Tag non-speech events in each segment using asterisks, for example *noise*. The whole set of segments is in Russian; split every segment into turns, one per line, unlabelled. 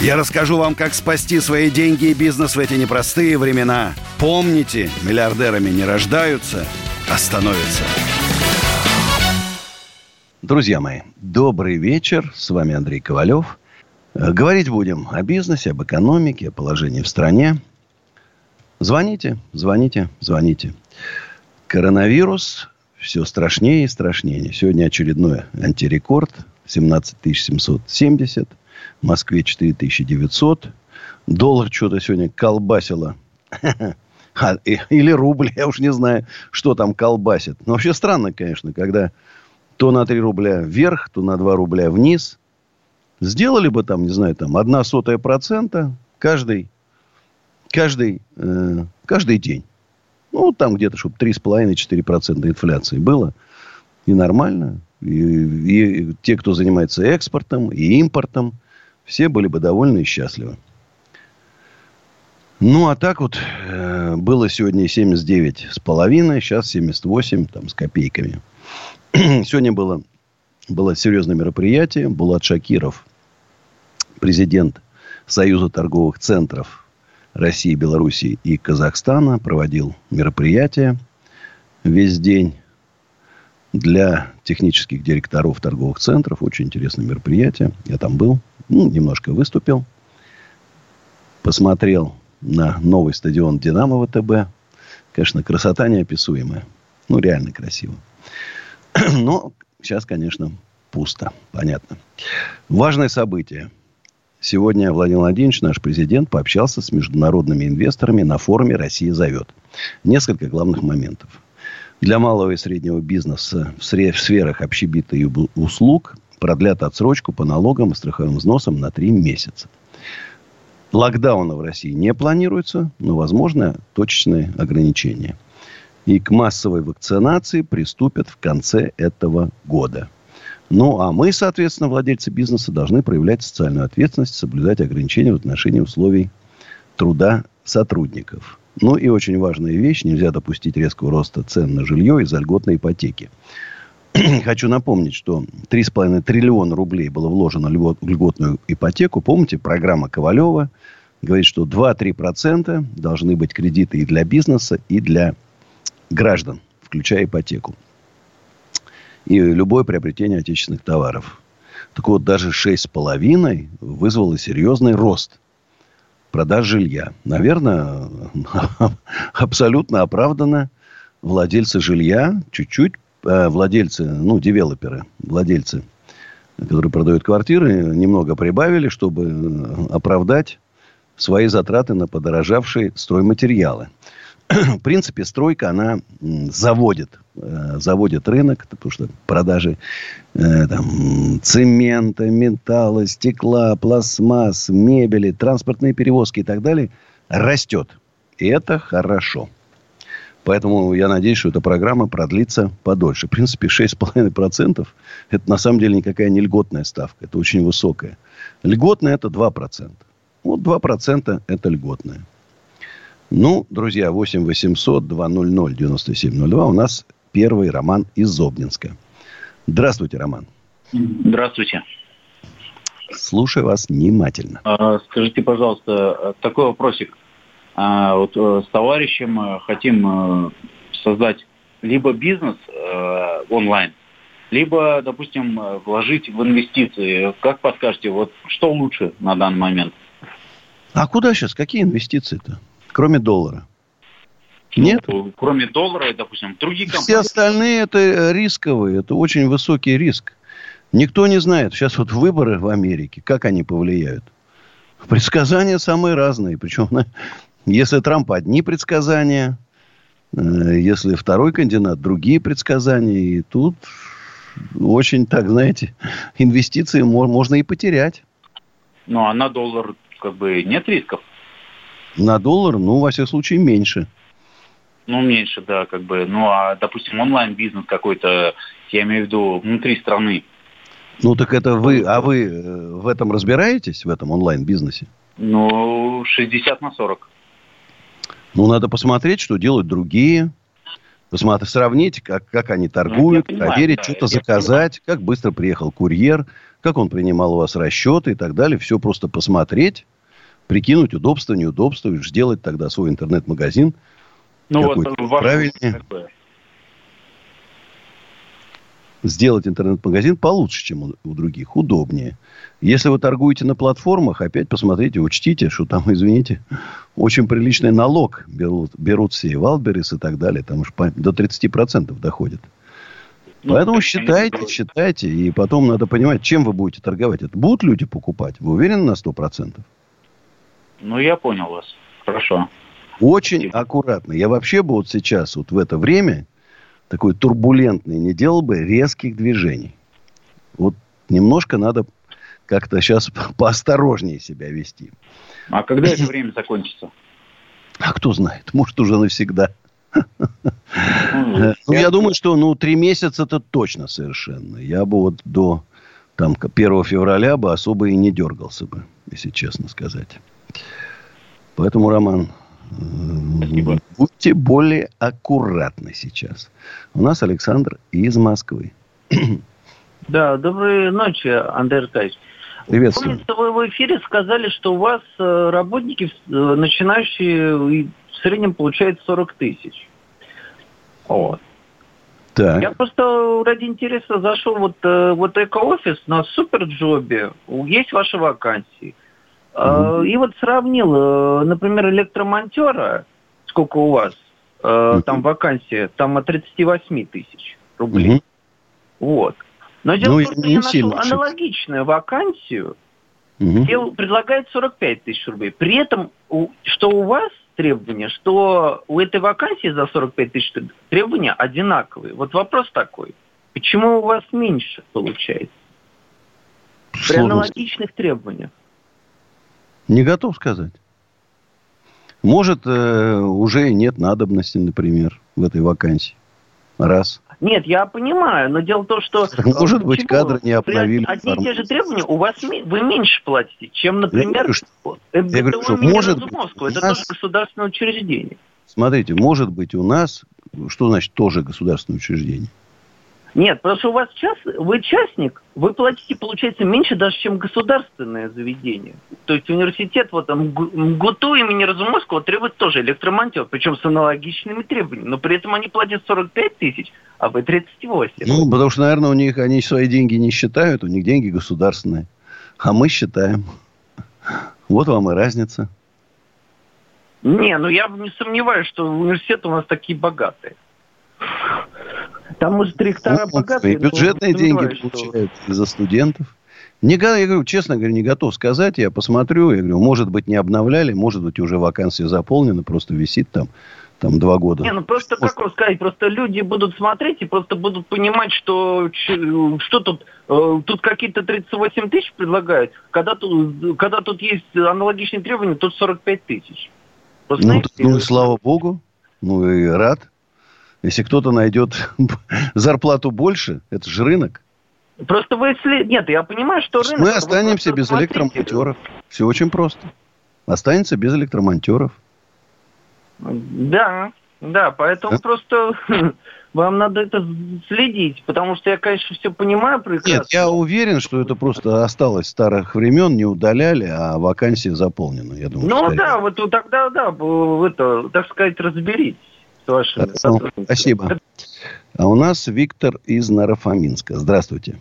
Я расскажу вам, как спасти свои деньги и бизнес в эти непростые времена. Помните, миллиардерами не рождаются, а становятся. Друзья мои, добрый вечер. С вами Андрей Ковалев. Э, Говорить будем о бизнесе, об экономике, о положении в стране. Звоните, звоните, звоните. Коронавирус все страшнее и страшнее. Сегодня очередной антирекорд. 17 770. В Москве 4900. Доллар что-то сегодня колбасило. *laughs* Или рубль, я уж не знаю, что там колбасит. Но вообще странно, конечно, когда то на 3 рубля вверх, то на 2 рубля вниз. Сделали бы там, не знаю, там, одна сотая процента каждый, каждый, э, каждый день. Ну, там где-то, чтобы 3,5-4% инфляции было. И нормально. И, и те, кто занимается экспортом и импортом, все были бы довольны и счастливы. Ну, а так вот, э, было сегодня 79 с половиной, сейчас 78 там, с копейками. *clears throat* Сегодня было, было серьезное мероприятие. Булат Шакиров, президент Союза торговых центров России, Белоруссии и Казахстана, проводил мероприятие весь день для технических директоров торговых центров. Очень интересное мероприятие. Я там был, ну, немножко выступил. Посмотрел на новый стадион «Динамо» ВТБ. Конечно, красота неописуемая. Ну, реально красиво. *clears throat* Но сейчас, конечно, пусто. Понятно. Важное событие. Сегодня Владимир Владимирович, наш президент, пообщался с международными инвесторами на форуме «Россия зовет». Несколько главных моментов. Для малого и среднего бизнеса в сферах общепита и услуг продлят отсрочку по налогам и страховым взносам на три месяца. Локдауна в России не планируется, но возможно точечные ограничения. И к массовой вакцинации приступят в конце этого года. Ну, а мы, соответственно, владельцы бизнеса, должны проявлять социальную ответственность, соблюдать ограничения в отношении условий труда сотрудников. Ну и очень важная вещь. Нельзя допустить резкого роста цен на жилье из-за льготной ипотеки. *clears throat* Хочу напомнить, что 3,5 триллиона рублей было вложено в льгот- в льготную ипотеку. Помните, программа Ковалева говорит, что 2-3% должны быть кредиты и для бизнеса, и для граждан, включая ипотеку. И любое приобретение отечественных товаров. Так вот, даже 6,5 вызвало серьезный рост продаж жилья. Наверное, *laughs* абсолютно оправданно владельцы жилья чуть-чуть, владельцы, ну, девелоперы, владельцы, которые продают квартиры, немного прибавили, чтобы э, оправдать свои затраты на подорожавшие стройматериалы. *clears throat* В принципе, стройка, она заводит, э, заводит рынок, потому что продажи э, там, цемента, металла, стекла, пластмасс, мебели, транспортные перевозки и так далее растет. И это хорошо. Поэтому я надеюсь, что эта программа продлится подольше. В принципе, 6,5% это на самом деле никакая не льготная ставка. Это очень высокая. Льготная это 2%. Вот 2% это льготная. Ну, друзья, 8 800 200 9702. У нас первый роман из Обнинска. Здравствуйте, Роман.
Здравствуйте.
Слушаю вас внимательно.
А, Скажите, пожалуйста, такой вопросик. А, Вот э, с товарищем э, хотим э, создать либо бизнес онлайн, либо, допустим, вложить в инвестиции. Как подскажете, вот что лучше на данный момент?
А куда сейчас? Какие инвестиции-то? Кроме доллара. Нет?
Ну, Кроме доллара, допустим, другие
Все
компании.
остальные это рисковые. Это очень высокий риск. Никто не знает. Сейчас вот выборы в Америке, как они повлияют. Предсказания самые разные. Причем, на- если Трамп одни предсказания, э, если второй кандидат другие предсказания. И тут очень, так, знаете, *laughs* инвестиции мо- можно и потерять.
Ну, а на доллар как бы нет рисков?
На доллар, ну, во всяком случае, меньше.
Ну, меньше, да, как бы. Ну, а, допустим, онлайн-бизнес какой-то, я имею в виду, внутри страны.
Ну, так это вы, а вы э, в этом разбираетесь, в этом онлайн-бизнесе?
Ну, 60 на 40.
Ну, надо посмотреть, что делают другие. Посмотреть, сравнить, как, как они торгуют, ну, понимаю, проверить, да, что-то заказать, понимаю. как быстро приехал курьер, как он принимал у вас расчеты и так далее. Все просто посмотреть, прикинуть удобство, неудобство, и сделать тогда свой интернет-магазин.
Ну, вот
правильнее. Сделать интернет-магазин получше, чем у, у других, удобнее. Если вы торгуете на платформах, опять посмотрите, учтите, что там, *laughs* извините, очень приличный налог берут, берут все, Валберис и так далее. Там уж до 30% доходит. Ну, Поэтому считайте, считайте. И потом надо понимать, чем вы будете торговать. Это будут люди покупать? Вы уверены на 100%?
Ну, я понял вас. Хорошо.
Очень аккуратно. Я вообще бы вот сейчас, вот в это время, такой турбулентный, не делал бы резких движений. Вот немножко надо как-то сейчас *laughs* поосторожнее себя вести.
А когда это время закончится?
А кто знает, может уже навсегда. Ну, ну я думаю, что ну три месяца это точно совершенно. Я бы вот до там 1 февраля бы особо и не дергался бы, если честно сказать. Поэтому, Роман, Спасибо. будьте более аккуратны сейчас. У нас Александр из Москвы.
Да, доброй ночи, Андрей Аркадьевич.
Приветствую.
Помните, вы в эфире сказали, что у вас э, работники э, начинающие в среднем получают 40 тысяч. Вот.
Так.
Я просто ради интереса зашел вот, э, вот эко-офис на Суперджобе. Есть ваши вакансии. Mm-hmm. И вот сравнил, например, электромонтера, сколько у вас, mm-hmm. там вакансия, там от 38 тысяч рублей. Mm-hmm. Вот. Но дело ну, в том, что я нашел аналогичную вакансию, угу. где предлагает 45 тысяч рублей. При этом, что у вас требования, что у этой вакансии за 45 тысяч требования одинаковые. Вот вопрос такой. Почему у вас меньше получается? При аналогичных требованиях.
Не готов сказать. Может, э, уже нет надобности, например, в этой вакансии. Раз.
Нет, я понимаю, но дело в том, что...
Может быть, кадры не обновили.
Одни и те же требования, у вас вы меньше платите, чем, например,
я говорю, что, я говорю, что может быть,
Москву. Это нас... тоже государственное учреждение.
Смотрите, может быть, у нас, что значит тоже государственное учреждение?
Нет, потому что у вас час, вы частник, вы платите, получается, меньше даже, чем государственное заведение. То есть университет, вот там, МГУТУ имени Разумовского требует тоже электромонтер, причем с аналогичными требованиями. Но при этом они платят 45 тысяч, а вы 38.
Ну, потому что, наверное, у них они свои деньги не считают, у них деньги государственные. А мы считаем. Вот вам и разница.
Не, ну я не сомневаюсь, что университеты у нас такие богатые. Там, может, ректора ну, богатые.
Бюджетные деньги получают за студентов. Не, я говорю, честно говоря, не готов сказать. Я посмотрю, я говорю, может быть, не обновляли, может быть, уже вакансия заполнена, просто висит там, там два года.
Не, ну просто, может... как вам сказать, просто люди будут смотреть и просто будут понимать, что, что тут, э, тут какие-то 38 тысяч предлагают, когда тут, когда тут есть аналогичные требования, тут 45 тысяч.
Просто, ну, знаете, ну и слава богу, ну и рад. Если кто-то найдет *laughs* зарплату больше, это же рынок.
Просто вы. Нет, я понимаю, что рынок...
Мы останемся без смотрите. электромонтеров. Все очень просто. Останется без электромонтеров.
Да, да, поэтому да? просто *laughs* вам надо это следить, потому что я, конечно, все понимаю прекрасно.
Нет, я уверен, что это просто осталось старых времен, не удаляли, а вакансия заполнена. Я думаю,
ну да, вот тогда, да, это, так сказать, разберитесь
вашими Спасибо. А у нас Виктор из Нарафаминска. Здравствуйте.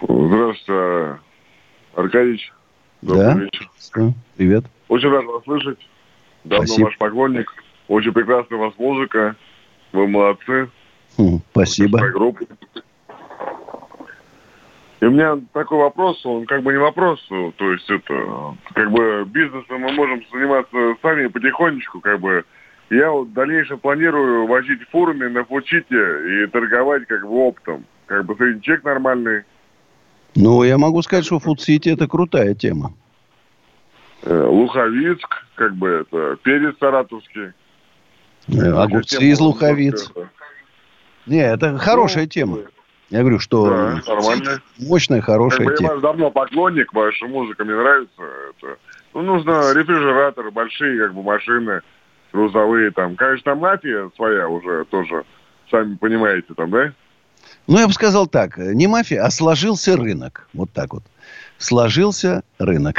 Здравствуйте, Аркадьевич.
Добрый да? вечер. Привет.
Очень рад вас слышать. Давно Спасибо. ваш поклонник. Очень прекрасная у вас музыка. Вы молодцы.
Хм, спасибо.
И у меня такой вопрос, он как бы не вопрос, то есть это, как бы бизнесом мы можем заниматься сами потихонечку, как бы я вот в дальнейшем планирую возить фурами на фучите и торговать как бы оптом. Как бы средний чек нормальный.
Ну, я могу сказать, что Фудсити это крутая тема.
Э, Луховицк, как бы это, перец саратовский.
Э, огурцы из Луховиц. Не, это хорошая ну, тема. Я говорю, что да, нормально. мощная, хорошая как бы тема.
Я давно поклонник, ваша музыка мне нравится. Это, ну, нужно рефрижераторы, большие как бы машины, грузовые там. Конечно, мафия своя уже тоже, сами понимаете там, да?
Ну, я бы сказал так, не мафия, а сложился рынок. Вот так вот. Сложился рынок.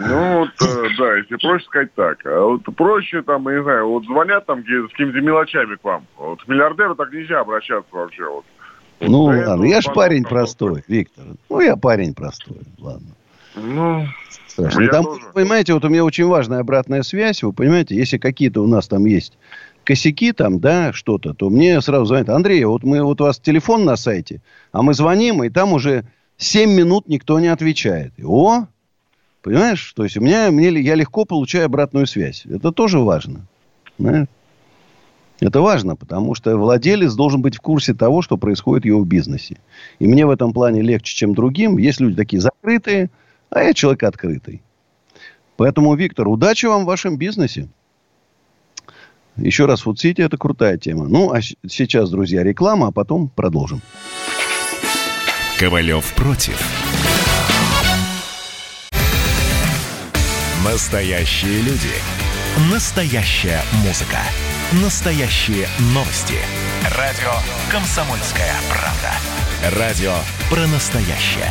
Ну, вот, э, да, если проще сказать так. А вот проще, там, я не знаю, вот звонят там с какими-то мелочами к вам. Вот к миллиардеру так нельзя обращаться вообще. Вот.
Ну, ладно, я ж парень простой, Виктор. Ну, я парень простой, ладно.
Ну,
Страшно. Там, тоже. понимаете, вот у меня очень важная обратная связь. Вы понимаете, если какие-то у нас там есть косяки там, да, что-то, то мне сразу звонят, Андрей, вот мы, вот у вас телефон на сайте, а мы звоним, и там уже 7 минут никто не отвечает. И, о, понимаешь, то есть у меня, мне, я легко получаю обратную связь. Это тоже важно. Да? Это важно, потому что владелец должен быть в курсе того, что происходит в его бизнесе. И мне в этом плане легче, чем другим. Есть люди такие закрытые, а я человек открытый. Поэтому, Виктор, удачи вам в вашем бизнесе. Еще раз, Фудсити – это крутая тема. Ну, а сейчас, друзья, реклама, а потом продолжим.
Ковалев против. Настоящие люди. Настоящая музыка. Настоящие новости. Радио «Комсомольская правда». Радио про настоящее.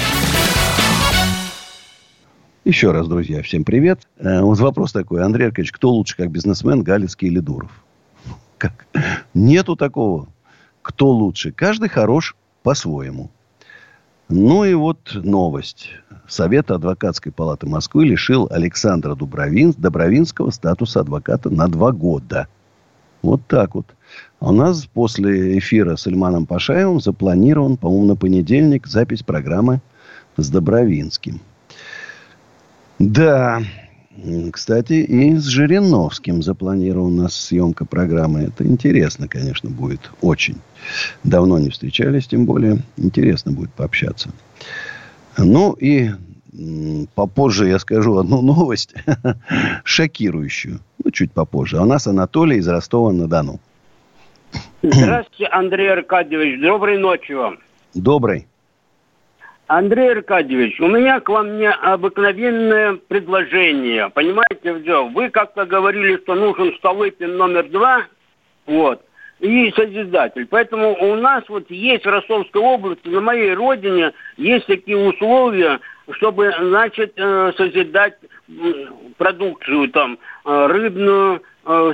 Еще раз, друзья, всем привет. Э, вот вопрос такой. Андрей Аркадьевич, кто лучше, как бизнесмен, Галицкий или Дуров? Как? Нету такого. Кто лучше? Каждый хорош по-своему. Ну и вот новость. Совет адвокатской палаты Москвы лишил Александра Дубровин, Добровинского статуса адвоката на два года. Вот так вот. А у нас после эфира с Ильманом Пашаевым запланирован, по-моему, на понедельник запись программы с Добровинским. Да, кстати, и с Жириновским запланирована съемка программы. Это интересно, конечно, будет очень. Давно не встречались, тем более интересно будет пообщаться. Ну и попозже я скажу одну *laughs* новость, шокирующую. Ну, чуть попозже. А у нас Анатолий из Ростова-на-Дону.
Здравствуйте, Андрей Аркадьевич. Доброй ночи вам.
Доброй.
Андрей Аркадьевич, у меня к вам необыкновенное предложение. Понимаете, все, вы как-то говорили, что нужен Столыпин номер два, вот, и Созидатель. Поэтому у нас вот есть в Ростовской области, на моей родине, есть такие условия, чтобы, значит, э, созидать продукцию там э, рыбную, Э,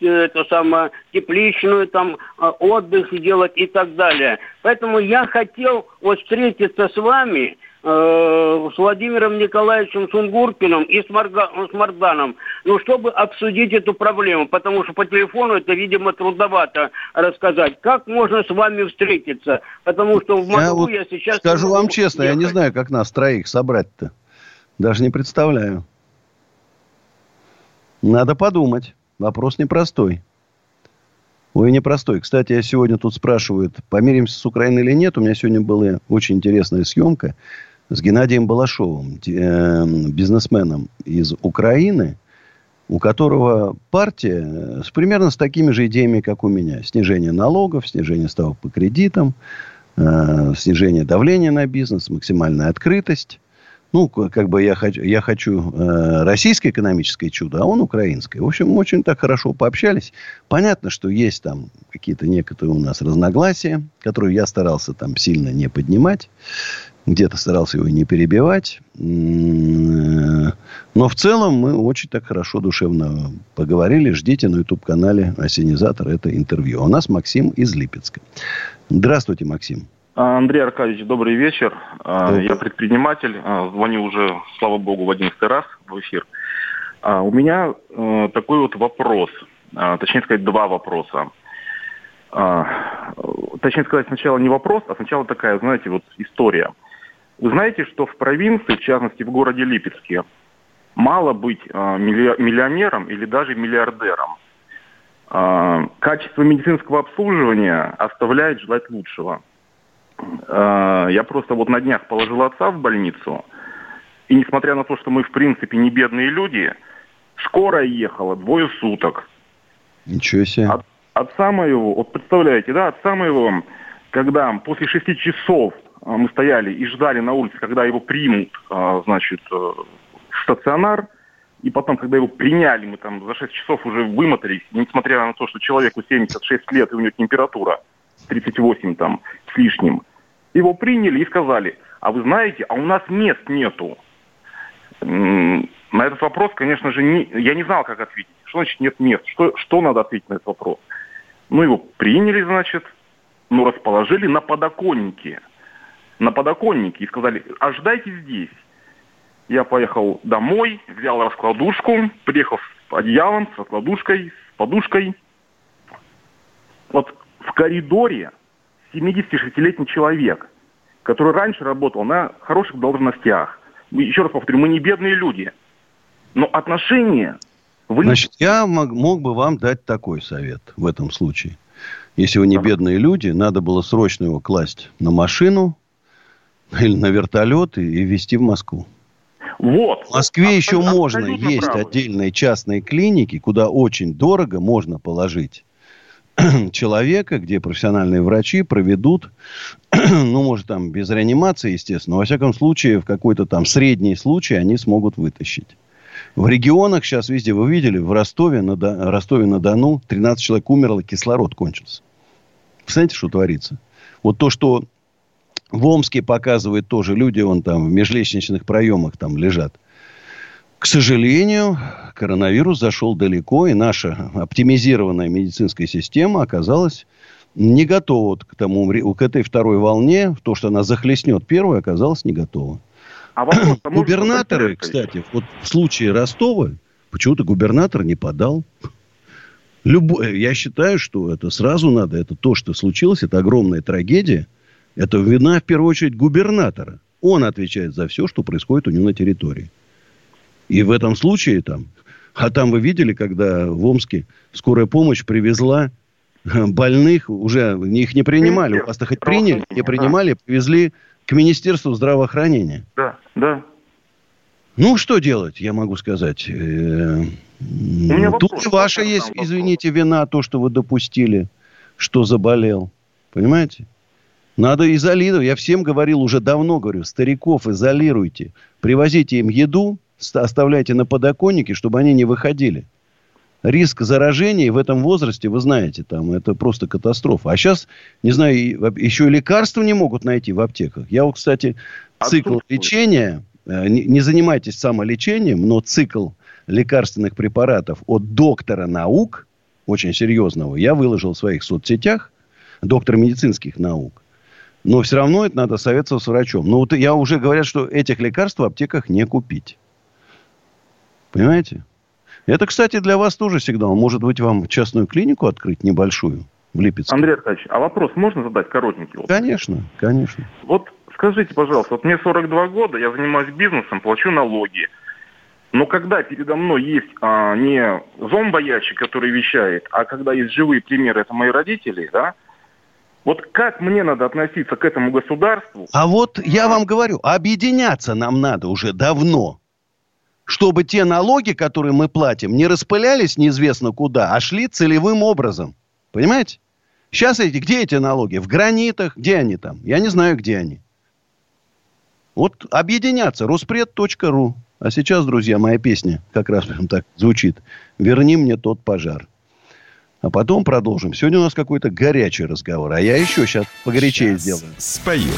это самое, тепличную, там, отдых делать и так далее. Поэтому я хотел вот встретиться с вами, с Владимиром Николаевичем Сунгуркиным и с, Марга, с Марданом, ну, чтобы обсудить эту проблему, потому что по телефону это, видимо, трудновато рассказать. Как можно с вами встретиться? Потому что в
Москву я, вот я сейчас... Скажу вам честно, ехать. я не знаю, как нас троих собрать-то. Даже не представляю. Надо подумать. Вопрос непростой. Ой, непростой. Кстати, я сегодня тут спрашивают, помиримся с Украиной или нет. У меня сегодня была очень интересная съемка с Геннадием Балашовым, э, бизнесменом из Украины, у которого партия с, примерно с такими же идеями, как у меня. Снижение налогов, снижение ставок по кредитам, э, снижение давления на бизнес, максимальная открытость. Ну, как бы я хочу, я хочу э, российское экономическое чудо, а он украинское. В общем, очень так хорошо пообщались. Понятно, что есть там какие-то некоторые у нас разногласия, которые я старался там сильно не поднимать. Где-то старался его не перебивать. Но в целом мы очень так хорошо, душевно поговорили. Ждите на YouTube-канале «Осенизатор» это интервью. А у нас Максим из Липецка. Здравствуйте, Максим.
А, Андрей Аркадьевич, добрый вечер. А, добрый. Я предприниматель. Звоню уже, слава богу, в одиннадцатый раз в эфир. У меня э, такой вот вопрос. Точнее сказать, два вопроса. Точнее сказать, сначала не вопрос, а сначала такая, знаете, вот история. Вы знаете, что в провинции, в частности в городе Липецке, мало быть миллионером или даже миллиардером. Качество медицинского обслуживания оставляет желать лучшего. Э, я просто вот на днях положил отца в больницу, и несмотря на то, что мы в принципе не бедные люди, скорая ехала двое суток.
Ничего себе.
От, отца моего, вот представляете, да, отца моего, когда после шести часов мы стояли и ждали на улице, когда его примут, э, значит, в стационар, и потом, когда его приняли, мы там за 6 часов уже вымотались, несмотря на то, что человеку 76 лет и у него температура 38 там с лишним. Его приняли и сказали, а вы знаете, а у нас мест нету. На этот вопрос, конечно же, не, я не знал, как ответить. Что значит нет мест? Что, что надо ответить на этот вопрос? Ну, его приняли, значит, ну, расположили на подоконнике. На подоконнике и сказали, ожидайте здесь. Я поехал домой, взял раскладушку, приехал с одеялом, с раскладушкой, с подушкой. Вот в коридоре 76-летний человек, который раньше работал на хороших должностях. Еще раз повторю, мы не бедные люди. Но отношения...
Вы... Значит, я мог, мог бы вам дать такой совет в этом случае. Если вы не бедные люди, надо было срочно его класть на машину *laughs* или на вертолет и, и везти в Москву.
Вот.
В Москве еще можно. Есть правы. отдельные частные клиники, куда очень дорого можно положить *clears throat* человека, где профессиональные врачи проведут, *clears throat* ну, может, там, без реанимации, естественно, но, во всяком случае, в какой-то там средний случай они смогут вытащить. В регионах сейчас везде, вы видели, в Ростове на, Ростове на Дону 13 человек умерло, кислород кончился. Представляете, что творится? Вот то, что в Омске показывает тоже люди, вон там в межлестничных проемах там лежат – к сожалению, коронавирус зашел далеко, и наша оптимизированная медицинская система оказалась не готова к, тому, к этой второй волне. То, что она захлестнет первую, оказалась не готова. А вопрос, а *clears throat* Губернаторы, кстати, вот в случае Ростова, почему-то губернатор не подал. Любой, я считаю, что это сразу надо, это то, что случилось, это огромная трагедия. Это вина, в первую очередь, губернатора. Он отвечает за все, что происходит у него на территории. И в этом случае там... А там вы видели, когда в Омске скорая помощь привезла больных, уже их не принимали. У вас-то хоть приняли, не принимали, привезли к Министерству здравоохранения.
Да, да.
Ну, что делать, я могу сказать. Э, тут ваша есть, извините, вина, то, что вы допустили, что заболел. Понимаете? Надо изолировать. Я всем говорил, уже давно говорю, стариков изолируйте. Привозите им еду, оставляйте на подоконнике, чтобы они не выходили. Риск заражения в этом возрасте, вы знаете, там это просто катастрофа. А сейчас, не знаю, еще и лекарства не могут найти в аптеках. Я вот, кстати, цикл лечения, э, не, не занимайтесь самолечением, но цикл лекарственных препаратов от доктора наук, очень серьезного, я выложил в своих соцсетях, доктор медицинских наук. Но все равно это надо советоваться с врачом. Но вот я уже говорят, что этих лекарств в аптеках не купить. Понимаете? Это, кстати, для вас тоже сигнал. Может быть, вам частную клинику открыть небольшую в Липецке?
Андрей Аркадьевич, а вопрос можно задать коротенький?
Конечно, конечно.
Вот скажите, пожалуйста, вот мне 42 года, я занимаюсь бизнесом, плачу налоги. Но когда передо мной есть а, не зомбоящик, который вещает, а когда есть живые примеры, это мои родители, да, вот как мне надо относиться к этому государству?
А вот я вам говорю, объединяться нам надо уже давно чтобы те налоги, которые мы платим, не распылялись неизвестно куда, а шли целевым образом. Понимаете? Сейчас эти, где эти налоги? В гранитах? Где они там? Я не знаю, где они. Вот объединяться. Руспред.ру. А сейчас, друзья, моя песня как раз так звучит. «Верни мне тот пожар». А потом продолжим. Сегодня у нас какой-то горячий разговор. А я еще сейчас погорячее сейчас сделаю.
Спою.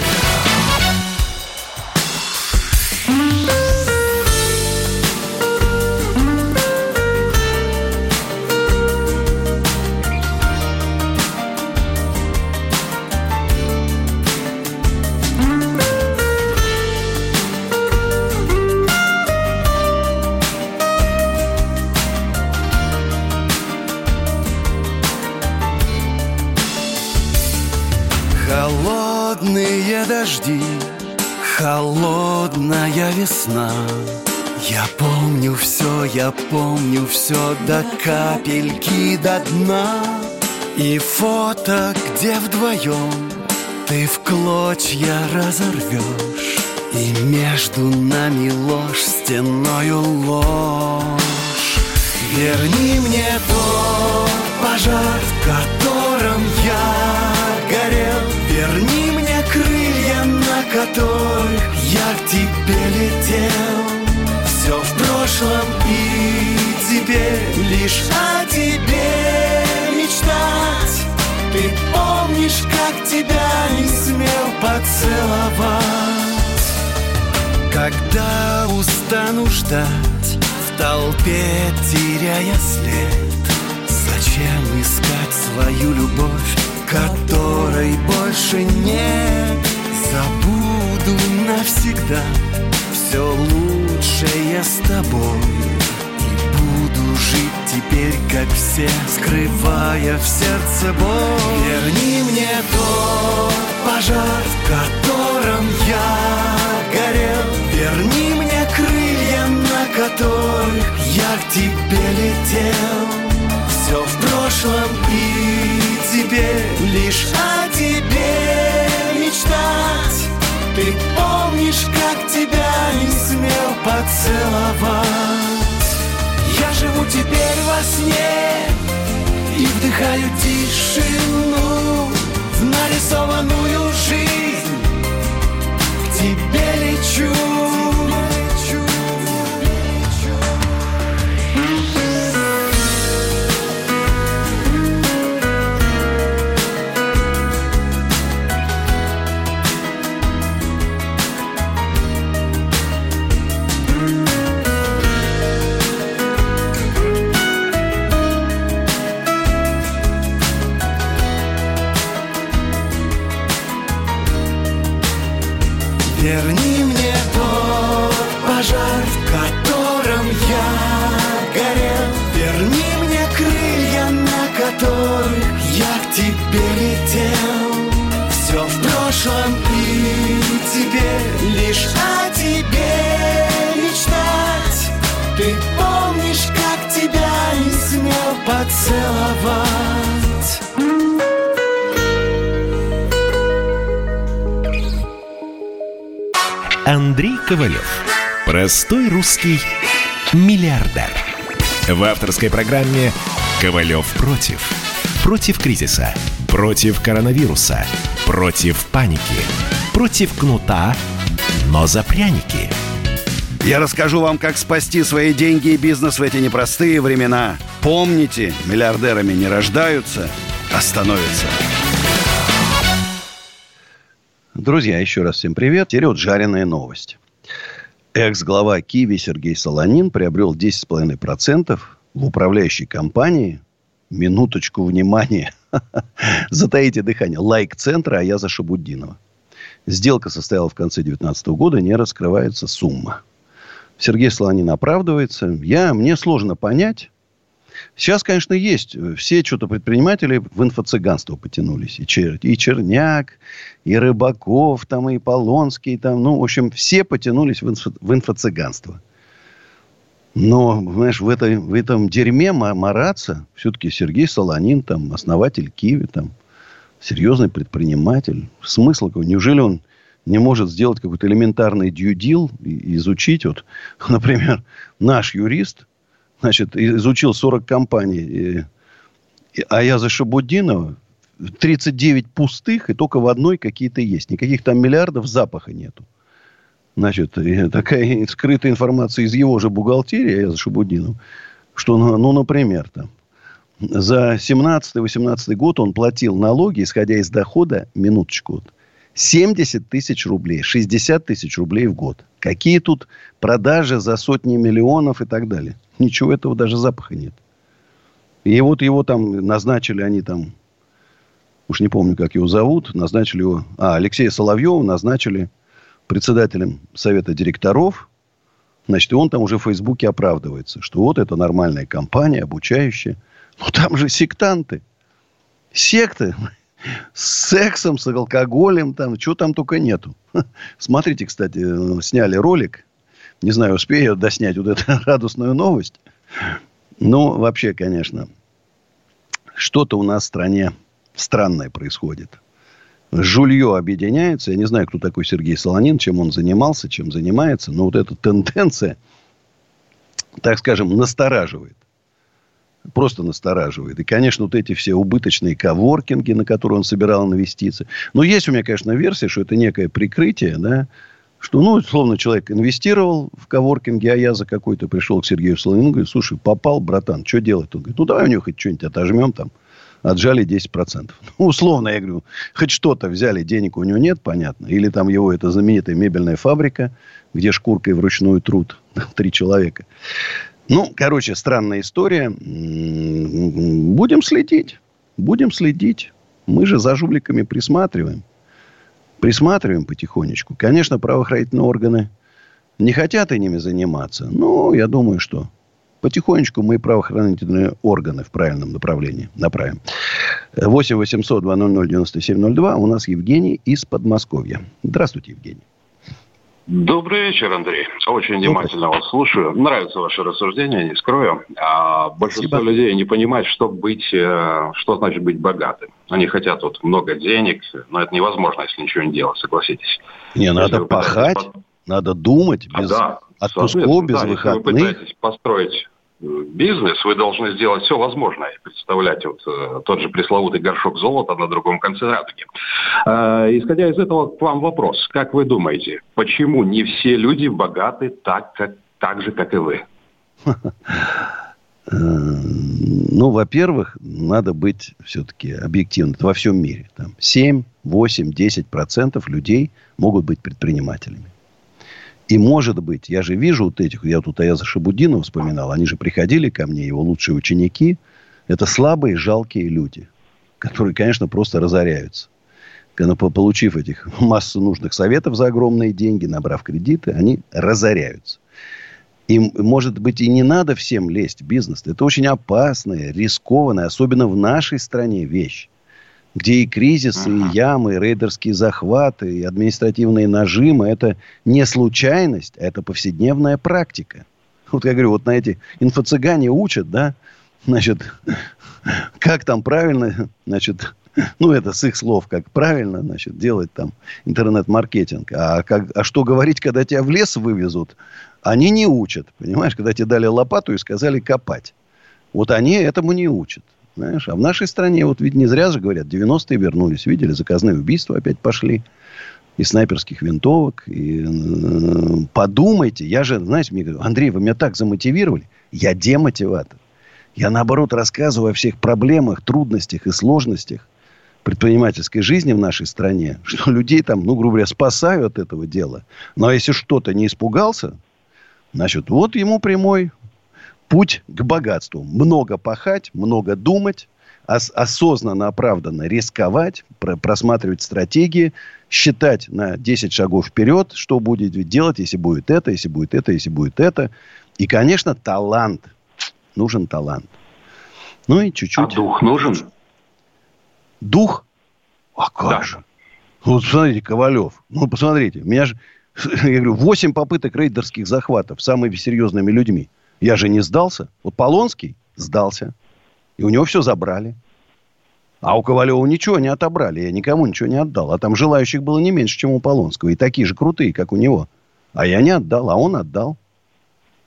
Весна. Я помню все, я помню все до капельки до дна. И фото, где вдвоем ты в клочья разорвешь И между нами ложь, стеною ложь Верни мне тот пожар, в котором я лишь о тебе мечтать Ты помнишь, как тебя не смел поцеловать Когда устану ждать в толпе, теряя след Зачем искать свою любовь, которой больше нет Забуду навсегда все лучшее с тобой буду жить теперь, как все, скрывая в сердце боль. Верни мне тот пожар, в котором я горел. Верни мне крылья, на которых я к тебе летел. Все в прошлом и теперь лишь о тебе мечтать. Ты помнишь, как тебя не смел поцеловать живу теперь во сне И вдыхаю тишину В нарисованную жизнь. К тебе лечу
Простой русский миллиардер. В авторской программе «Ковалев против». Против кризиса. Против коронавируса. Против паники. Против кнута, но за пряники.
Я расскажу вам, как спасти свои деньги и бизнес в эти непростые времена. Помните, миллиардерами не рождаются, а становятся. Друзья, еще раз всем привет. Теперь вот жареная новость. Экс-глава Киви Сергей Солонин приобрел 10,5% в управляющей компании. Минуточку внимания. *laughs* Затаите дыхание. Лайк-центра Аяза Шабуддинова. Сделка состояла в конце 2019 года. Не раскрывается сумма. Сергей Солонин оправдывается. Я, мне сложно понять. Сейчас, конечно, есть. Все что-то предприниматели в инфо-цыганство потянулись. И, Чер, и Черняк, и Рыбаков, там, и Полонский. Там, ну, в общем, все потянулись в, инфо, в инфо-цыганство. Но, знаешь, в, этой, в этом дерьме мараться все-таки Сергей Солонин, там, основатель Киви, там, серьезный предприниматель. Смысл какой? Неужели он не может сделать какой-то элементарный дьюдил изучить? Вот, *laughs* например, наш юрист, значит, изучил 40 компаний, а я за Шабудинова 39 пустых, и только в одной какие-то есть. Никаких там миллиардов запаха нету. Значит, такая *laughs* скрытая информация из его же бухгалтерии, я за Шабудинов, что, ну, ну, например, там, за 17-18 год он платил налоги, исходя из дохода, минуточку, вот, 70 тысяч рублей, 60 тысяч рублей в год. Какие тут продажи за сотни миллионов и так далее. Ничего этого даже запаха нет. И вот его там назначили, они там, уж не помню, как его зовут, назначили его, а, Алексея Соловьева назначили председателем совета директоров. Значит, и он там уже в Фейсбуке оправдывается, что вот это нормальная компания, обучающая. Но там же сектанты. Секты. С сексом, с алкоголем, там, чего там только нету. *laughs* Смотрите, кстати, сняли ролик. Не знаю, успею я доснять вот эту *laughs* радостную новость. Ну, вообще, конечно, что-то у нас в стране странное происходит. Жулье объединяется. Я не знаю, кто такой Сергей Солонин, чем он занимался, чем занимается. Но вот эта тенденция, так скажем, настораживает. Просто настораживает. И, конечно, вот эти все убыточные коворкинги, на которые он собирал инвестиции. Но есть у меня, конечно, версия, что это некое прикрытие, да, что, ну, условно, человек инвестировал в коворкинге, а я за какой-то пришел к Сергею Солонину, говорю, слушай, попал, братан, что делать? Он говорит, ну, давай у него хоть что-нибудь отожмем там. Отжали 10%. *laughs* Ну, условно, я говорю, хоть что-то взяли, денег у него нет, понятно. Или там его, это знаменитая мебельная фабрика, где шкуркой вручную труд. *laughs* Три человека. Ну, короче, странная история. Будем следить. Будем следить. Мы же за жуликами присматриваем. Присматриваем потихонечку. Конечно, правоохранительные органы не хотят ими заниматься. Но я думаю, что потихонечку мы правоохранительные органы в правильном направлении направим. 8 800 200 9702. У нас Евгений из Подмосковья. Здравствуйте, Евгений.
Добрый вечер, Андрей. Очень внимательно вас слушаю. Нравятся ваши рассуждения, не скрою. А большинство Спасибо. людей не понимает, что быть, э, что значит быть богатым. Они хотят вот много денег, но это невозможно, если ничего не делать, согласитесь.
Не, если надо пахать, пытаетесь... надо думать без а, да, отпусков, без да, выходных.
Если вы пытаетесь построить бизнес, вы должны сделать все возможное представлять вот э, тот же пресловутый горшок золота на другом конце радуги. Э, исходя из этого, к вам вопрос. Как вы думаете, почему не все люди богаты так, как, так же, как и вы? *laughs*
Ну, во-первых, надо быть все-таки объективным. во всем мире. Там 7, 8, 10 процентов людей могут быть предпринимателями. И может быть, я же вижу вот этих, я тут Аяза Шабудинова вспоминал, они же приходили ко мне, его лучшие ученики. Это слабые, жалкие люди, которые, конечно, просто разоряются. Когда, получив этих массу нужных советов за огромные деньги, набрав кредиты, они разоряются. Им, может быть, и не надо всем лезть в бизнес. Это очень опасная, рискованная, особенно в нашей стране вещь где и кризисы, uh-huh. и ямы, и рейдерские захваты, и административные нажимы – это не случайность, а это повседневная практика. Вот я говорю, вот на эти инфо-цыгане учат, да, значит, *laughs* как там правильно, значит, *laughs* ну, это с их слов, как правильно, значит, делать там интернет-маркетинг. А, как, а что говорить, когда тебя в лес вывезут, они не учат, понимаешь, когда тебе дали лопату и сказали копать. Вот они этому не учат. Знаешь, а в нашей стране, вот ведь не зря же говорят, 90-е вернулись. Видели, заказные убийства опять пошли. И снайперских винтовок. И, э, подумайте, я же, знаете, мне говорят, Андрей, вы меня так замотивировали. Я демотиватор. Я, наоборот, рассказываю о всех проблемах, трудностях и сложностях предпринимательской жизни в нашей стране, *laughs* что людей там, ну, грубо говоря, спасаю от этого дела. Но если что-то не испугался, значит, вот ему прямой путь к богатству. Много пахать, много думать, ос- осознанно, оправданно рисковать, про- просматривать стратегии, считать на 10 шагов вперед, что будет делать, если будет это, если будет это, если будет это. И, конечно, талант. Нужен талант. Ну и чуть-чуть.
А дух нужен?
Дух? А как да. же? Вот посмотрите, Ковалев. Ну, посмотрите. Меня же, *laughs* я говорю, 8 попыток рейдерских захватов самыми серьезными людьми. Я же не сдался. Вот Полонский сдался. И у него все забрали. А у Ковалева ничего не отобрали. Я никому ничего не отдал. А там желающих было не меньше, чем у Полонского. И такие же крутые, как у него. А я не отдал, а он отдал.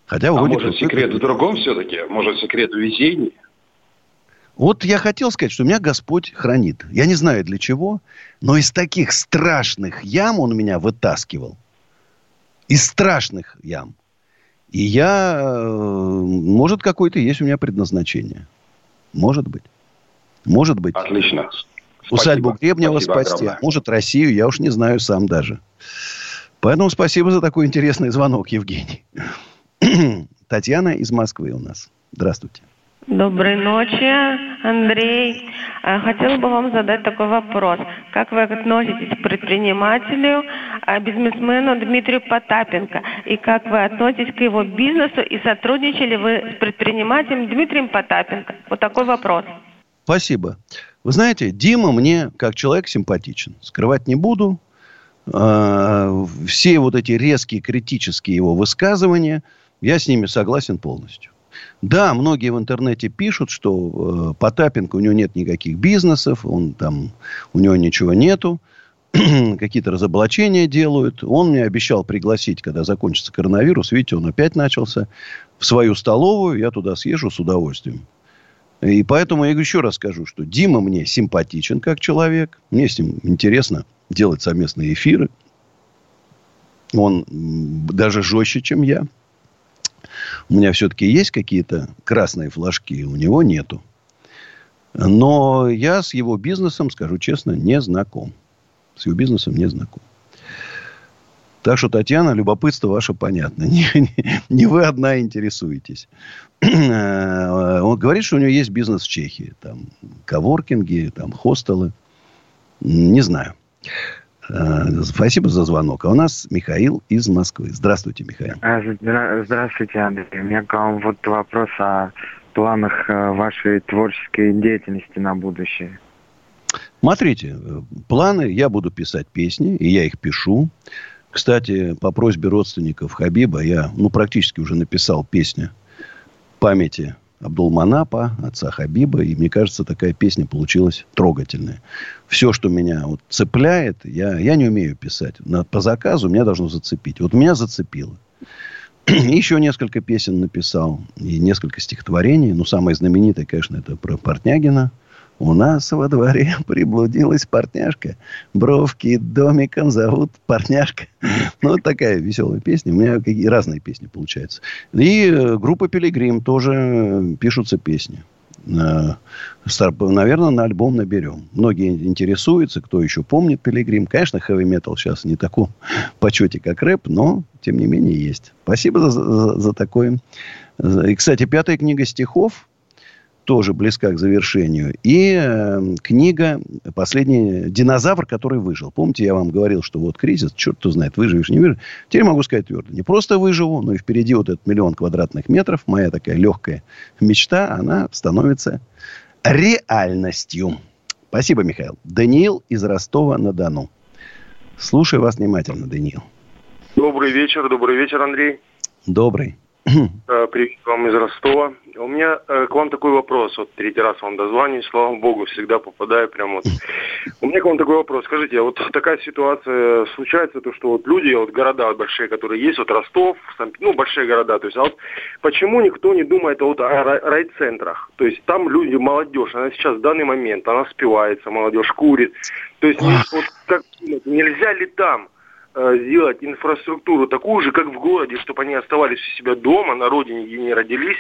Хотя а может секрет в другом все-таки? Может секрет в везении?
Вот я хотел сказать, что меня Господь хранит. Я не знаю для чего, но из таких страшных ям он меня вытаскивал. Из страшных ям. И я, э, может, какое-то есть у меня предназначение. Может быть. Может быть.
Отлично.
Усадьбу. Гребнева спасибо спасти. Огромное. Может, Россию, я уж не знаю сам даже. Поэтому спасибо за такой интересный звонок, Евгений. *clears throat* Татьяна из Москвы у нас. Здравствуйте.
Доброй ночи, Андрей. А, хотела бы вам задать такой вопрос. Как вы относитесь к предпринимателю, а, бизнесмену Дмитрию Потапенко? И как вы относитесь к его бизнесу? И сотрудничали вы с предпринимателем Дмитрием Потапенко? Вот такой вопрос.
Спасибо. Вы знаете, Дима мне как человек симпатичен. Скрывать не буду. А, все вот эти резкие критические его высказывания, я с ними согласен полностью. Да, многие в интернете пишут, что э, Потапенко, у него нет никаких бизнесов, он там, у него ничего нету. *clears throat* Какие-то разоблачения делают. Он мне обещал пригласить, когда закончится коронавирус. Видите, он опять начался. В свою столовую я туда съезжу с удовольствием. И поэтому я еще раз скажу, что Дима мне симпатичен как человек. Мне с ним интересно делать совместные эфиры. Он даже жестче, чем я. У меня все-таки есть какие-то красные флажки, у него нету. Но я с его бизнесом, скажу честно, не знаком. С его бизнесом не знаком. Так что, Татьяна, любопытство ваше понятно. *laughs* Не, не, не вы одна интересуетесь. Он говорит, что у него есть бизнес в Чехии. Там коворкинги, там хостелы. Не знаю. Э, спасибо за звонок. А у нас Михаил из Москвы. Здравствуйте, Михаил.
А, здравствуйте, Андрей. У меня к вам вот вопрос о планах э, вашей творческой деятельности на будущее.
Смотрите, э, планы, я буду писать песни, и я их пишу. Кстати, по просьбе родственников Хабиба я, ну, практически уже написал песню памяти Абдулманапа, отца Хабиба. И мне кажется, такая песня получилась трогательная. Все, что меня вот цепляет, я, я не умею писать. На, по заказу меня должно зацепить. Вот меня зацепило. *clears throat* Еще несколько песен написал. И несколько стихотворений. Ну, самое знаменитое, конечно, это про Портнягина – у нас во дворе *laughs* приблудилась партняшка. Бровки домиком зовут партняшка. *laughs* Ну, вот такая веселая песня. У меня какие разные песни получаются. И э, группа Пилигрим тоже пишутся песни. Э, наверное, на альбом наберем. Многие интересуются, кто еще помнит Пилигрим. Конечно, хэви метал сейчас не таком *laughs* почете, как рэп, но, тем не менее, есть. Спасибо за, за, за такое. И, кстати, пятая книга стихов тоже близка к завершению. И э, книга «Последний динозавр, который выжил». Помните, я вам говорил, что вот кризис, черт кто знает, выживешь, не выживешь. Теперь могу сказать твердо. Не просто выживу, но и впереди вот этот миллион квадратных метров. Моя такая легкая мечта, она становится реальностью. Спасибо, Михаил. Даниил из Ростова-на-Дону. Слушаю вас внимательно, Даниил.
Добрый вечер, добрый вечер, Андрей.
Добрый.
Э, привет вам из Ростова. У меня э, к вам такой вопрос. Вот третий раз вам дозвонюсь, слава богу, всегда попадаю прям вот. *laughs* У меня к вам такой вопрос. Скажите, а вот такая ситуация случается, то что вот люди, вот города большие, которые есть, вот Ростов, ну, большие города, то есть, а вот почему никто не думает вот о райцентрах? То есть там люди, молодежь, она сейчас в данный момент, она спивается, молодежь курит. То есть вот как нельзя ли там Э, сделать инфраструктуру такую же, как в городе, чтобы они оставались у себя дома, на родине, где не родились,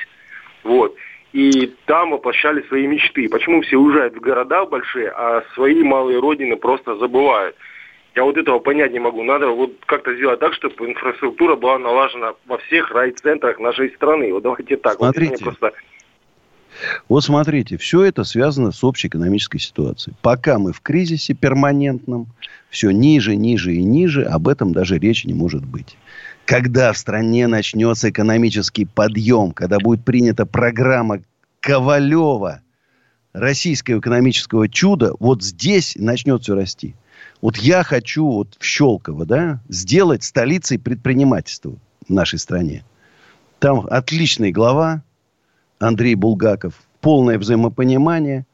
вот, и там воплощали свои мечты. Почему все уезжают в города большие, а свои малые родины просто забывают? Я вот этого понять не могу. Надо вот как-то сделать так, чтобы инфраструктура была налажена во всех райцентрах нашей страны. Вот давайте так.
Смотрите,
вот
просто вот смотрите, все это связано с общей экономической ситуацией. Пока мы в кризисе перманентном, все ниже, ниже и ниже, об этом даже речи не может быть. Когда в стране начнется экономический подъем, когда будет принята программа Ковалева, российского экономического чуда, вот здесь начнет все расти. Вот я хочу вот в Щелково, да, сделать столицей предпринимательства в нашей стране. Там отличный глава, Андрей Булгаков, полное взаимопонимание.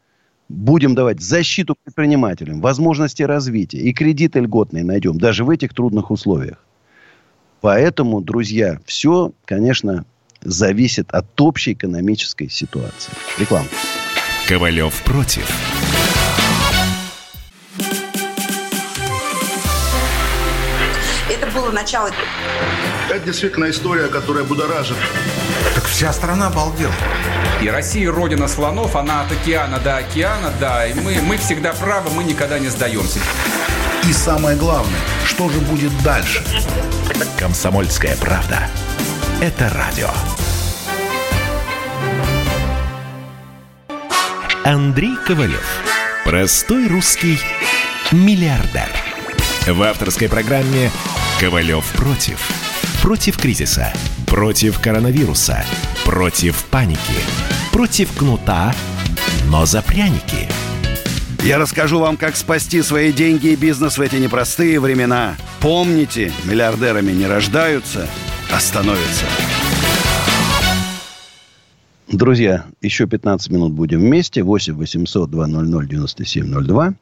Будем давать защиту предпринимателям, возможности развития и кредиты льготные найдем, даже в этих трудных условиях. Поэтому, друзья, все, конечно, зависит от общей экономической ситуации. Реклама.
Ковалев против.
Это было начало.
Это действительно история, которая будоражит.
Вся страна обалдела.
И Россия родина слонов, она от океана до океана, да. И мы, мы всегда правы, мы никогда не сдаемся.
И самое главное, что же будет дальше?
Комсомольская правда. Это радио. Андрей Ковалев. Простой русский миллиардер. В авторской программе «Ковалев против». Против кризиса. Против коронавируса. Против паники. Против кнута, но за пряники.
Я расскажу вам, как спасти свои деньги и бизнес в эти непростые времена. Помните, миллиардерами не рождаются, а становятся. Друзья, еще 15 минут будем вместе. 8 800 200 9702.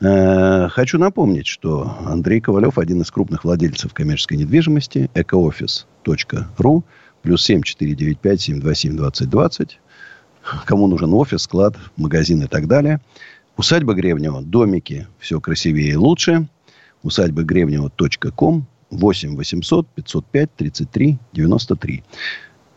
Хочу напомнить, что Андрей Ковалев один из крупных владельцев коммерческой недвижимости. Экоофис.ру плюс 7 495 727 2020. Кому нужен офис, склад, магазин и так далее. Усадьба Гребнева. Домики. Все красивее и лучше. Усадьба Гребнева.ком 8 800 505 33 93.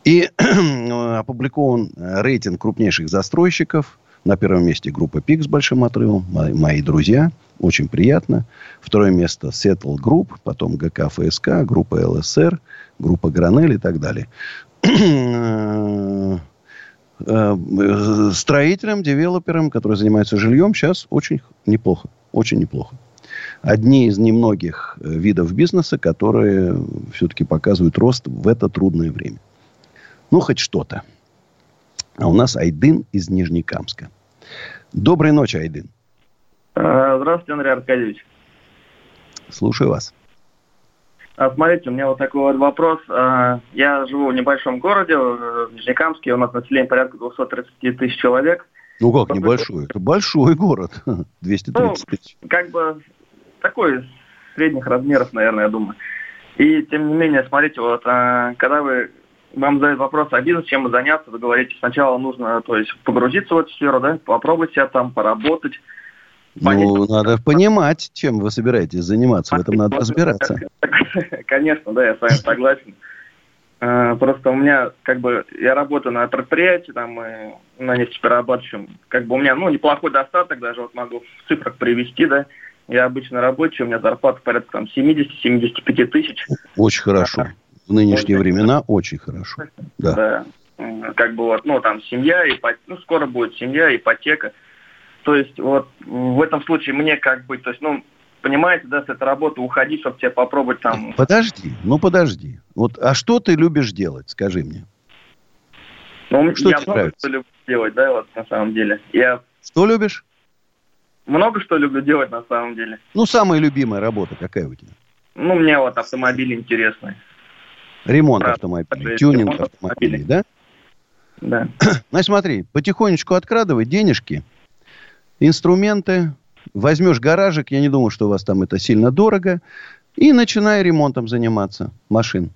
И *clears throat* опубликован рейтинг крупнейших застройщиков. На первом месте группа ПИК с большим отрывом. Мои, мои друзья. Очень приятно. Второе место Settle Group. Потом ГК ФСК. Группа ЛСР. Группа Гранель и так далее. Строителям, девелоперам, которые занимаются жильем, сейчас очень неплохо. Очень неплохо. Одни из немногих э, видов бизнеса, которые все-таки показывают рост в это трудное время. Ну, хоть что-то. А у нас Айдын из Нижнекамска. Доброй ночи, Айдын.
А, здравствуйте, Андрей Аркадьевич.
Слушаю вас.
А, смотрите, у меня вот такой вот вопрос. А, я живу в небольшом городе, в Нижнекамске, у нас население порядка 230 тысяч человек.
Ну как небольшой? Это большой город. *laughs* 230
ну,
тысяч.
Как бы такой средних размеров, наверное, я думаю. И тем не менее, смотрите, вот когда вы вам задают вопрос о бизнесе, чем заняться, вы говорите, сначала нужно, то есть, погрузиться в эту сферу, да, попробовать себя там, поработать.
Ну, надо понимать, чем вы собираетесь заниматься, в этом надо разбираться. *laughs*
Конечно, да, я с вами согласен. А, просто у меня, как бы, я работаю на предприятии, там, и на нефтеперерабатывающем, как бы у меня, ну, неплохой достаток, даже вот могу в цифрах привести, да, я обычно рабочий, у меня зарплата порядка там 70-75 тысяч.
Очень хорошо в нынешние времена очень хорошо.
Да. да. Как бы вот, ну, там, семья, ипотека, ну, скоро будет семья, ипотека. То есть, вот, в этом случае мне как бы, то есть, ну, понимаете, да, с этой работы уходить, чтобы тебе попробовать там...
Подожди, ну, подожди. Вот, а что ты любишь делать, скажи мне?
Ну, что я тебе много нравится? что люблю делать, да, вот, на самом деле. Я...
Что любишь?
Много что люблю делать, на самом деле.
Ну, самая любимая работа какая у тебя?
Ну, мне вот автомобили интересны.
Ремонт автомобилей, тюнинг ремонт автомобилей, да?
Да. *clears throat*
Значит, смотри, потихонечку открадывай денежки, инструменты, возьмешь гаражик, я не думаю, что у вас там это сильно дорого, и начинай ремонтом заниматься машин.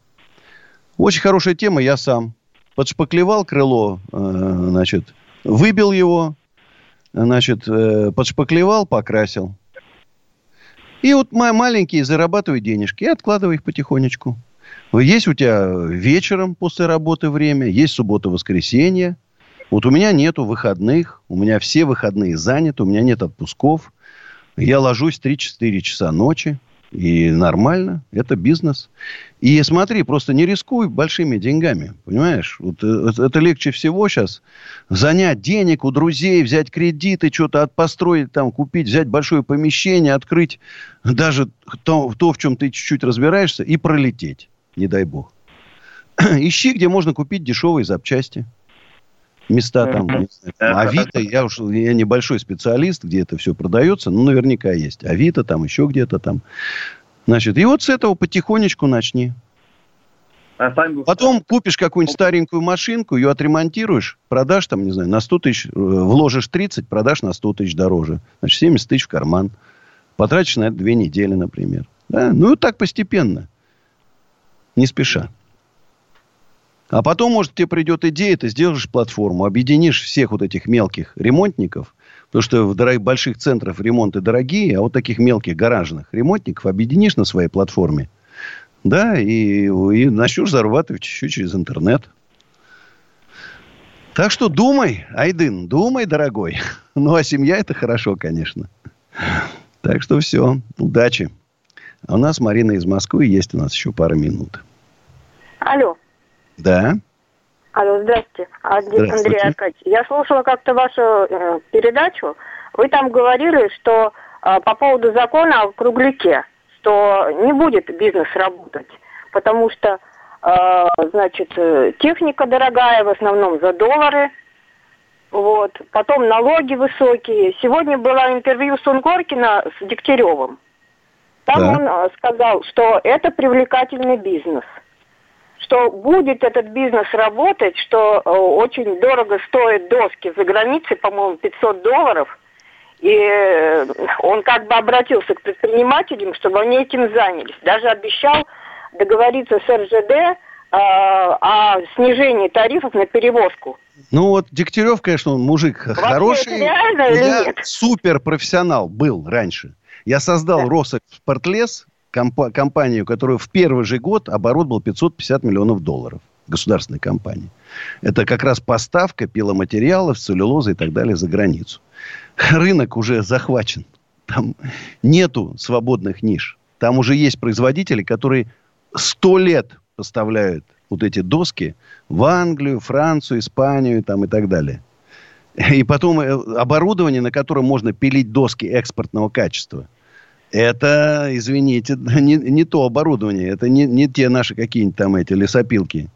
Очень хорошая тема, я сам подшпаклевал крыло, э, значит, выбил его, значит, э, подшпаклевал, покрасил. И вот маленькие зарабатывай денежки и откладывай их потихонечку. Есть у тебя вечером после работы время, есть суббота-воскресенье. Вот у меня нету выходных, у меня все выходные заняты, у меня нет отпусков. Я ложусь 3-4 часа ночи, и нормально, это бизнес. И смотри, просто не рискуй большими деньгами, понимаешь? Вот это, это легче всего сейчас занять денег у друзей, взять кредиты, что-то построить там, купить, взять большое помещение, открыть даже то, то в чем ты чуть-чуть разбираешься, и пролететь не дай бог. *clears throat* Ищи, где можно купить дешевые запчасти. Места там, знаю, Авито, я уж я небольшой специалист, где это все продается, но наверняка есть. Авито там, еще где-то там. Значит, и вот с этого потихонечку начни. А Потом купишь какую-нибудь старенькую машинку, ее отремонтируешь, продашь там, не знаю, на 100 тысяч, э, вложишь 30, продашь на 100 тысяч дороже. Значит, 70 тысяч в карман. Потратишь на это две недели, например. Да? Ну, и так постепенно не спеша. А потом, может, тебе придет идея, ты сделаешь платформу, объединишь всех вот этих мелких ремонтников, потому что в дорогих, больших центрах ремонты дорогие, а вот таких мелких гаражных ремонтников объединишь на своей платформе, да, и, и начнешь зарабатывать еще через интернет. Так что думай, Айдын, думай, дорогой. *laughs* Ну, а семья это хорошо, конечно. Так что все, удачи. А у нас Марина из Москвы, есть у нас еще пара минут.
Алло.
Да.
Алло, здравствуйте. здравствуйте. Андрей Аркадьевич. Я слушала как-то вашу э, передачу. Вы там говорили, что э, по поводу закона о кругляке, что не будет бизнес работать, потому что, э, значит, э, техника дорогая, в основном за доллары, Вот. Потом налоги высокие. Сегодня было интервью Сунгоркина с Дегтяревым. Там
Так.
он э, сказал, что это привлекательный бизнес. Что будет этот бизнес работать, что э, очень дорого стоят доски за границей, по-моему, 500 долларов. И э, он как бы обратился к предпринимателям, чтобы они этим занялись. Даже обещал договориться с РЖД э, о снижении тарифов на перевозку.
Ну вот Дегтярев, конечно, он мужик хороший.
реально или
Я супер профессионал был раньше. Я создал Росэкспортлес, компа- компанию, которая в первый же год оборот был 550 миллионов долларов. Государственной компании. Это как раз поставка пиломатериалов, целлюлозы и так далее за границу. Рынок уже захвачен. Там нету свободных ниш. Там уже есть производители, которые сто лет поставляют вот эти доски в Англию, Францию, Испанию там, и так далее. И потом э, оборудование, на котором можно пилить доски экспортного качества. Это, извините, *laughs* не, не то оборудование. Это не, не те наши какие-нибудь там эти лесопилки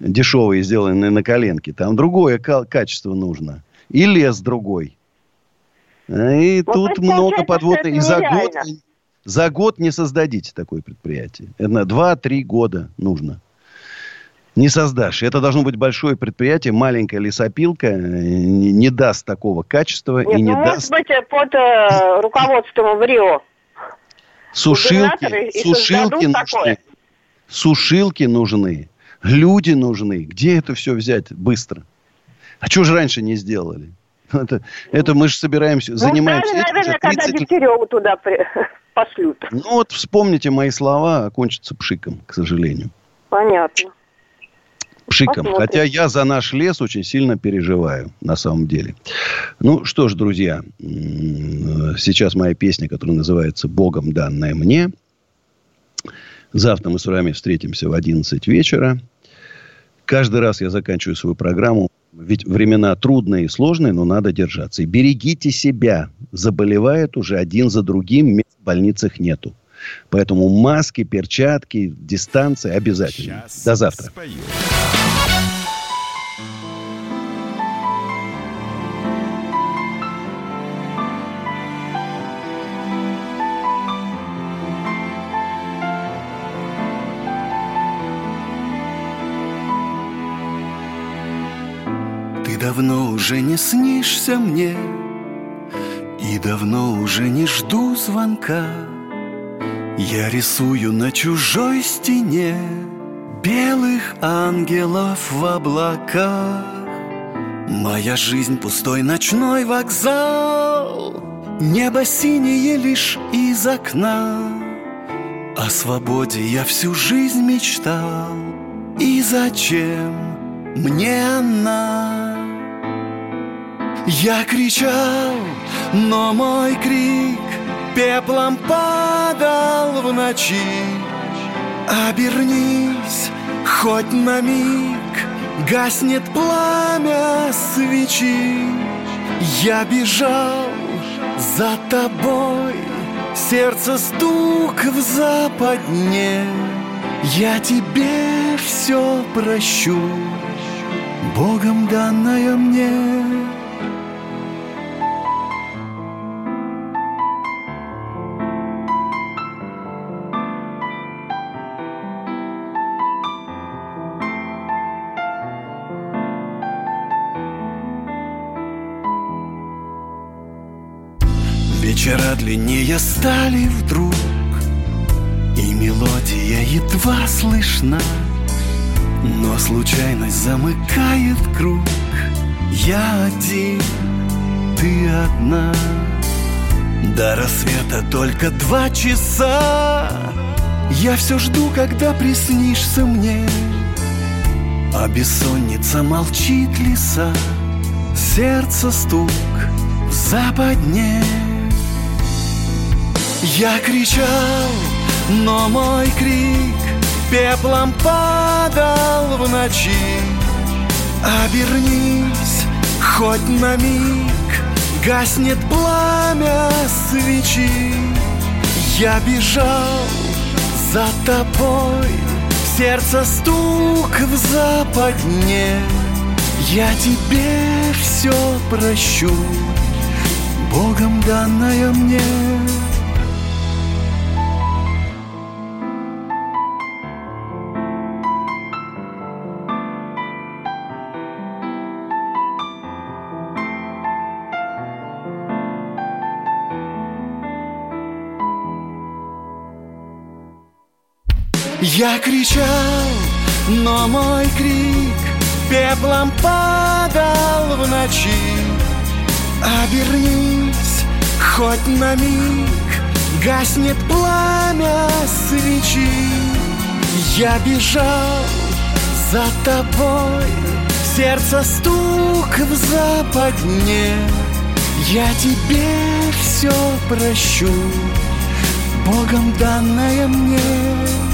дешевые, сделанные на коленке. Там другое ка- качество нужно. И лес другой. А, И
Ну,
тут много подводных. И за год, за год не создадите такое предприятие. Это 2-3 года нужно. Не создашь. Это должно быть большое предприятие, маленькая лесопилка э, не, не даст такого качества
Нет,
и не
ну, может
даст
быть, э, под э, руководством в Рио.
Сушилки. Сушилки нужны.
такое.
Сушилки нужны. Люди нужны. Где это все взять быстро? А что же раньше не сделали? *laughs* Это, это мы же собираемся,
Ну,
занимаемся
ждали,
этим
наверное, когда
30 лет.
Дегтяреву туда при- *laughs* пошлют.
Ну вот вспомните мои слова, окончится пшиком, к сожалению.
Понятно.
Пшиком.
Посмотрим.
Хотя я за наш лес очень сильно переживаю, на самом деле. Ну что ж, друзья, сейчас моя песня, которая называется «Богом данная мне». Завтра мы с вами встретимся в 11 вечера. Каждый раз я заканчиваю свою программу. Ведь времена трудные и сложные, но надо держаться. И берегите себя. Заболевают уже один за другим, мест в больницах нету. Поэтому маски, перчатки, дистанция обязательно. До завтра.
Ты давно уже не снишься мне И давно уже не жду звонка. Я рисую на чужой стене Белых ангелов в облаках. Моя жизнь пустой ночной вокзал Небо синее лишь из окна. О свободе я всю жизнь мечтал И зачем мне она? Я кричал, но мой крик Пеплом падал в ночи. Обернись хоть на миг Гаснет пламя свечи. Я бежал за тобой Сердце стук в западне. Я тебе все прощу Богом данное мне Длиннее стали вдруг И мелодия едва слышна. Но случайность замыкает круг. Я один, ты одна. До рассвета только два часа. Я все жду, когда приснишься мне. А бессонница молчит леса Сердце стук в западне Я кричал, но мой крик Пеплом падал в ночи. Обернись хоть на миг Гаснет пламя свечи. Я бежал за тобой Сердце стук в западне. Я тебе все прощу, Богом данное мне. Я кричал, но мой крик пеплом падал в ночи. Обернись хоть на миг, гаснет пламя свечи. Я бежал за тобой, сердце стук в западне. Я тебе все прощу, Богом данное мне.